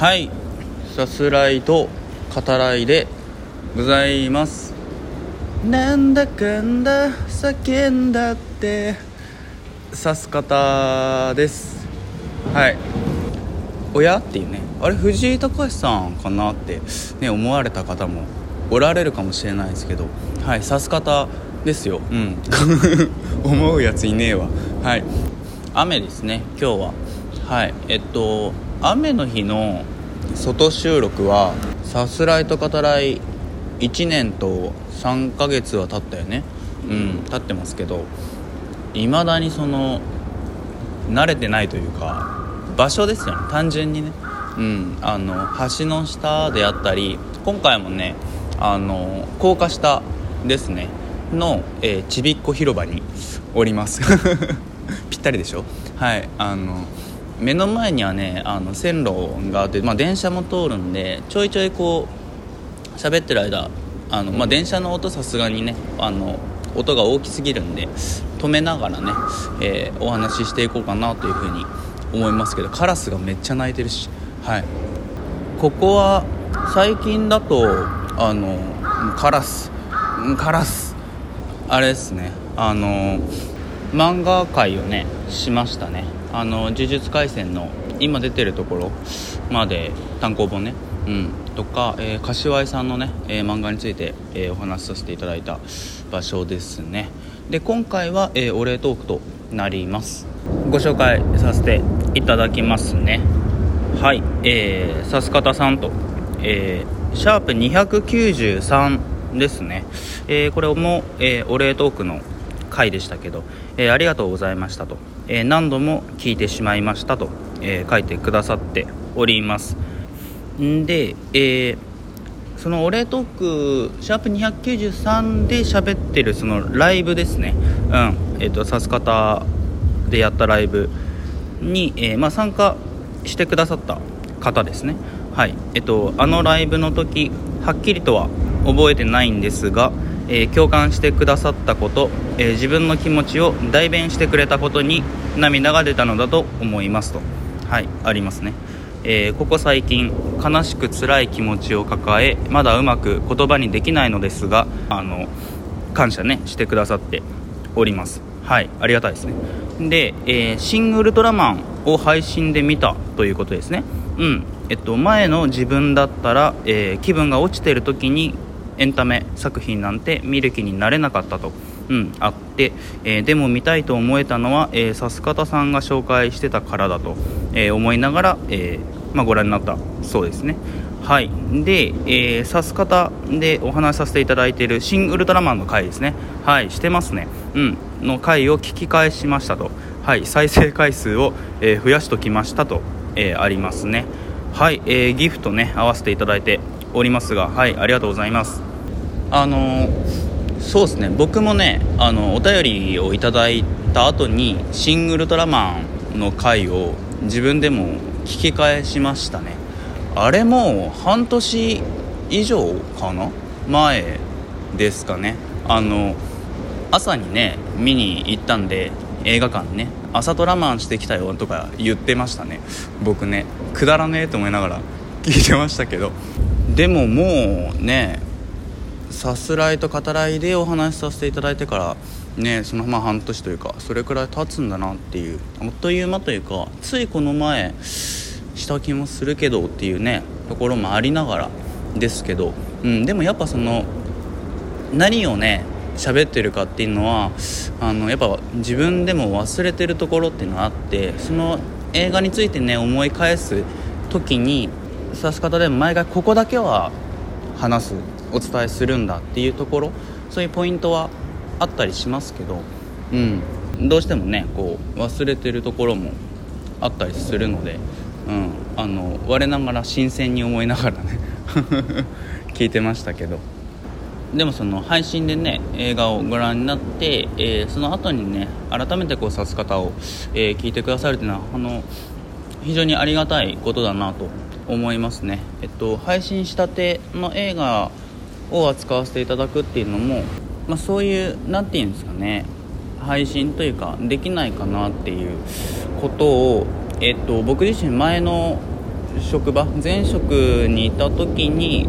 はい。さすらいと語らいでございます。なんだかんだ叫んだって。さす方です。はい。親っていうね。あれ藤井隆さんかなってね思われた方もおられるかもしれないですけど。はいさす方ですよ。うん。思うやついねえわ。はい。雨ですね今日は。はい。えっと雨の日の外収録はさすらいと語らい1年と3ヶ月は経ったよね。うん経ってますけどいまだにその慣れてないというか場所ですよね。単純にね。うんあの橋の下であったり今回もねあの高架下ですね。の、えー、ちびっこ広場におります。ぴったりでしょ？はいあの目の前にはねあの線路があって、まあ、電車も通るんでちょいちょいこう喋ってる間あの、まあ、電車の音さすがにねあの音が大きすぎるんで止めながらね、えー、お話ししていこうかなというふうに思いますけどカラスがめっちゃ鳴いてるしはい。ここは最近だとあのカラスカラスあれですねあの漫画界をねしましたね。あの呪術廻戦の今出てるところまで単行本ね。うん。とか、えー、柏井さんのね、えー、漫画について、えー、お話しさせていただいた場所ですね。で今回は、えお礼トークとなります。ご紹介させていただきますね。はい。えー、さす方さんと、え、シャープ293ですね、え、これも、えお礼トークの回でしたけど、え、ありがとうございましたと、え、何度も聞いてしまいましたと、え、書いてくださっております。んで、えそのお礼トークシャープ293で喋ってるそのライブですね。うんえっ、とさす方でやったライブに、えまあ、参加してくださった方ですね。はいえっとあのライブの時はっきりとは覚えてないんですがえー、共感してくださったこと、えー、自分の気持ちを代弁してくれたことに涙が出たのだと思いますと。はいありますね、えー、ここ最近悲しく辛い気持ちを抱えまだうまく言葉にできないのですがあの感謝ねしてくださっております。はいありがたいですね。で、えシン・ウルトラマンを配信で見たということですね。うんえっと前の自分だったら、え気分が落ちてる時にエンタメ作品なんて見る気になれなかったと、うん、あって、えー、でも見たいと思えたのは、えー、さす方さんが紹介してたからだと、えー、思いながら、えーまあ、ご覧になった。そうですね。はい、で、えー、さす方でお話しさせていただいている「シン・ウルトラマン」の回ですね。はいしてますね。うんの回を聞き返しましたと。はい再生回数を、えー、増やしときましたと、えー、ありますね。はい、えー、ギフトね合わせていただいておりますがはいありがとうございます。あのそうですね。僕もねあのお便りをいただいた後に「シン・ウルトラマン」の回を自分でも聞き返しましたね。あれも半年以上かな？前ですかね。あの朝にね見に行ったんで映画館ね。朝ドラマンしてきたよとか言ってましたね。僕ねくだらねえと思いながら聞いてましたけど。でももうねさすらいと語らいでお話しさせていただいてからねそのまあ半年というかそれくらい経つんだなっていうあっという間というかついこの前した気もするけどっていうねところもありながらですけど、うん、でもやっぱその何をね喋ってるかっていうのはあのやっぱ自分でも忘れてるところっていうのがあってその映画についてね思い返す時に指す方でも毎回ここだけは話すお伝えするんだっていうところそういうポイントはあったりしますけど、うん、どうしてもねこう忘れてるところもあったりするので、うん、あの我ながら新鮮に思いながらね 聞いてましたけど。でもその配信でね映画をご覧になって、えー、その後にね改めてこう指す方を、えー、聞いてくださるというのはあの非常にありがたいことだなと思いますね、えっと、配信したての映画を扱わせていただくっていうのも、まあ、そういう何て言うんですかね配信というかできないかなっていうことを、えっと、僕自身前の職場前職にいた時に、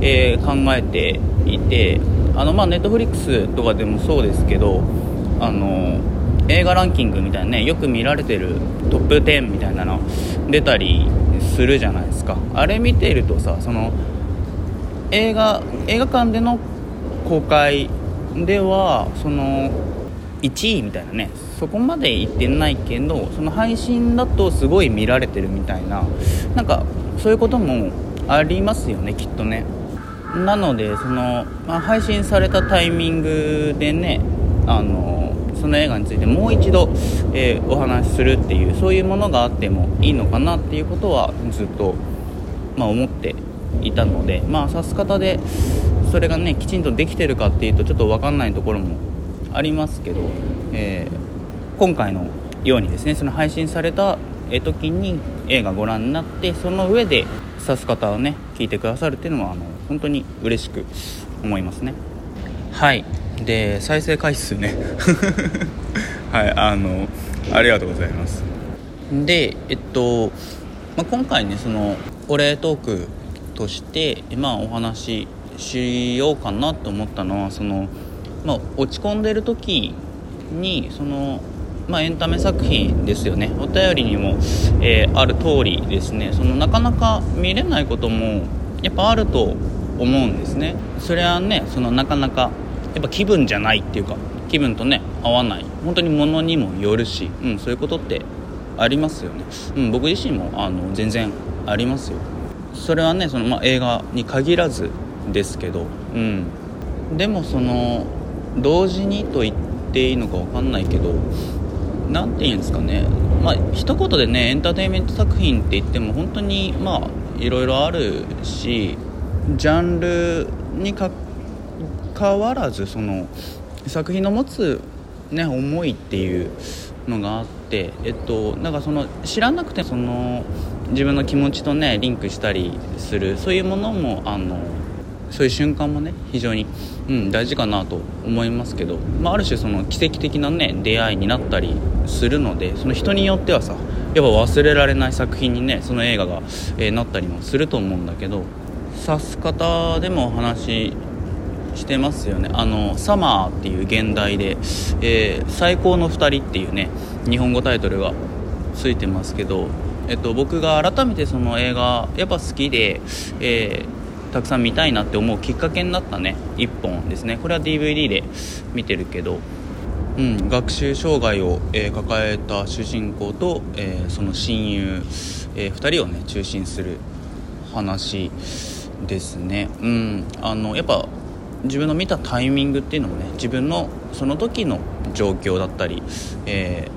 えー、考えていてあのまあネットフリックスとかでもそうですけどあの映画ランキングみたいなねよく見られてるトップ10みたいなの出たりするじゃないですか。あれ見てるとさその映画映画館での公開ではその1位みたいなね。そこまで行ってないけどその配信だとすごい見られてるみたいな。なんかそういうこともありますよねきっとね。なのでその、まあ、配信されたタイミングでねあのその映画についてもう一度、えー、お話しするっていうそういうものがあってもいいのかなっていうことはずっと、まあ、思っていたのでまあ指す方でそれがねきちんとできてるかっていうとちょっと分かんないところもありますけど、えー、今回のようにですねその配信された時に映画ご覧になってその上で指す方をね聞いてくださるっていうのはあの本当に嬉しく思いますね。はい。で再生回数ね。はいあのありがとうございます。でえっと、まあ、今回ねそのお礼トークとしてまあお話ししようかなと思ったのはそのまあ、落ち込んでる時にその、まあ、エンタメ作品ですよね。お便りにも、えー、ある通りですね。そのなかなか見れないこともやっぱあると思うんですね。それはねそのなかなかやっぱ気分じゃないっていうか気分とね合わない。本当に物にもよるし、うん、そういうことってありますよね、うん、僕自身もあの全然ありますよ。それはねその、まあ、映画に限らずですけど、うん、でもその同時にと言っていいのか分かんないけど何て言うんですかね。まあ一言でねエンターテインメント作品って言っても本当にまあいろいろあるしジャンルにかかわらずその作品の持つ、ね、思いっていうのがあってえっとなんかその知らなくてその自分の気持ちとねリンクしたりするそういうものもあのそういう瞬間もね非常に、うん、大事かなと思いますけど、まあ、ある種その奇跡的なね出会いになったりするのでその人によってはさやっぱ忘れられない作品にねその映画が、えー、なったりもすると思うんだけど指す方でもお話してますよね。あの「サマー」っていう現代で、えー、最高の2人」っていうね日本語タイトルがついてますけどえっと、僕が改めてその映画やっぱ好きで、えーたくさん見たいなって思うきっかけになったね。1本ですね。これは DVD で見てるけど、うん、学習障害を、えー、抱えた主人公と、えー、その親友、え、2人をね中心する話ですね、うん、あのやっぱ自分の見たタイミングっていうのもね自分のその時の状況だったり、え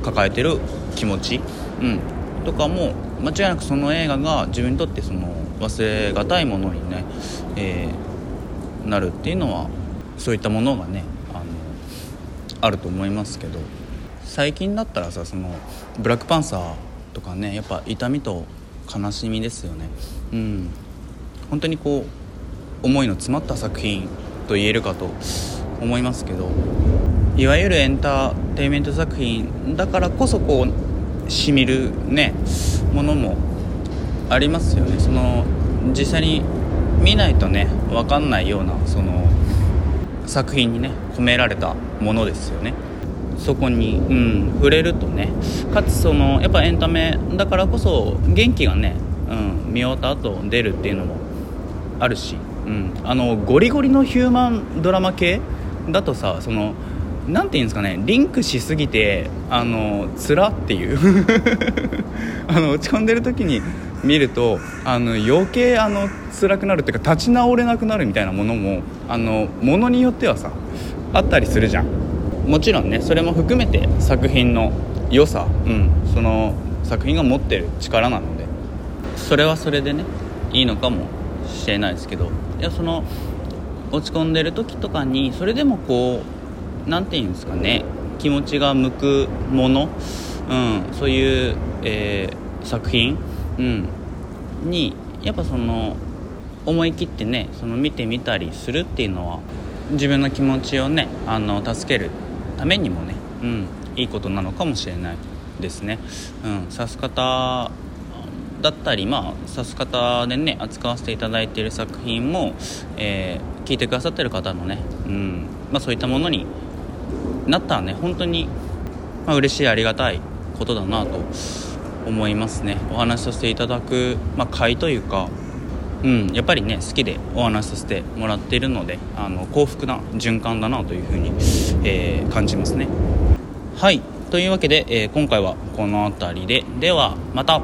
ー、抱えてる気持ち、うん、とかも間違いなくその映画が自分にとってその忘れがたいものにね、えー、なるっていうのはそういったものがねあのあると思いますけど。最近だったらさそのブラックパンサーとかねやっぱ痛みと悲しみですよね。うん。本当にこう思いの詰まった作品と言えるかと思いますけど。いわゆるエンターテインメント作品だからこそこうしみるねものもありますよね。その実際に見ないとね分かんないようなその作品にね込められたものですよね。そこに、うん、触れるとね。かつそのやっぱエンタメだからこそ元気がね、うん、見終わった後出るっていうのもあるし、うん、あのゴリゴリのヒューマンドラマ系だとさその何て言うんですかねリンクしすぎてあのつらっていう。あの落ち込んでる時に見るとあの余計あの辛くなるっていうか立ち直れなくなるみたいなものもあのものによってはさあったりするじゃん。もちろんねそれも含めて作品の良さ、うん、その作品が持ってる力なのでそれはそれでねいいのかもしれないですけどいやその落ち込んでる時とかにそれでもこう何て言うんですかね気持ちが向くもの、うん、そういう、えー、作品うん、にやっぱその思い切ってねその見てみたりするっていうのは自分の気持ちをねあの助けるためにもね、うん、いいことなのかもしれないですね。うん、指す方だったりまあさす方でね扱わせていただいている作品も、えー、聞いてくださってる方のね、うんまあ、そういったものになったらね本当に、まあ、嬉しいありがたいことだなと思いますね。お話しさせていただく、まあ、会というかうん、やっぱりね好きでお話しさせてもらっているのであの幸福な循環だなというふうに、えー、感じますね。はい。というわけで、えー、今回はこの辺りで。ではまた。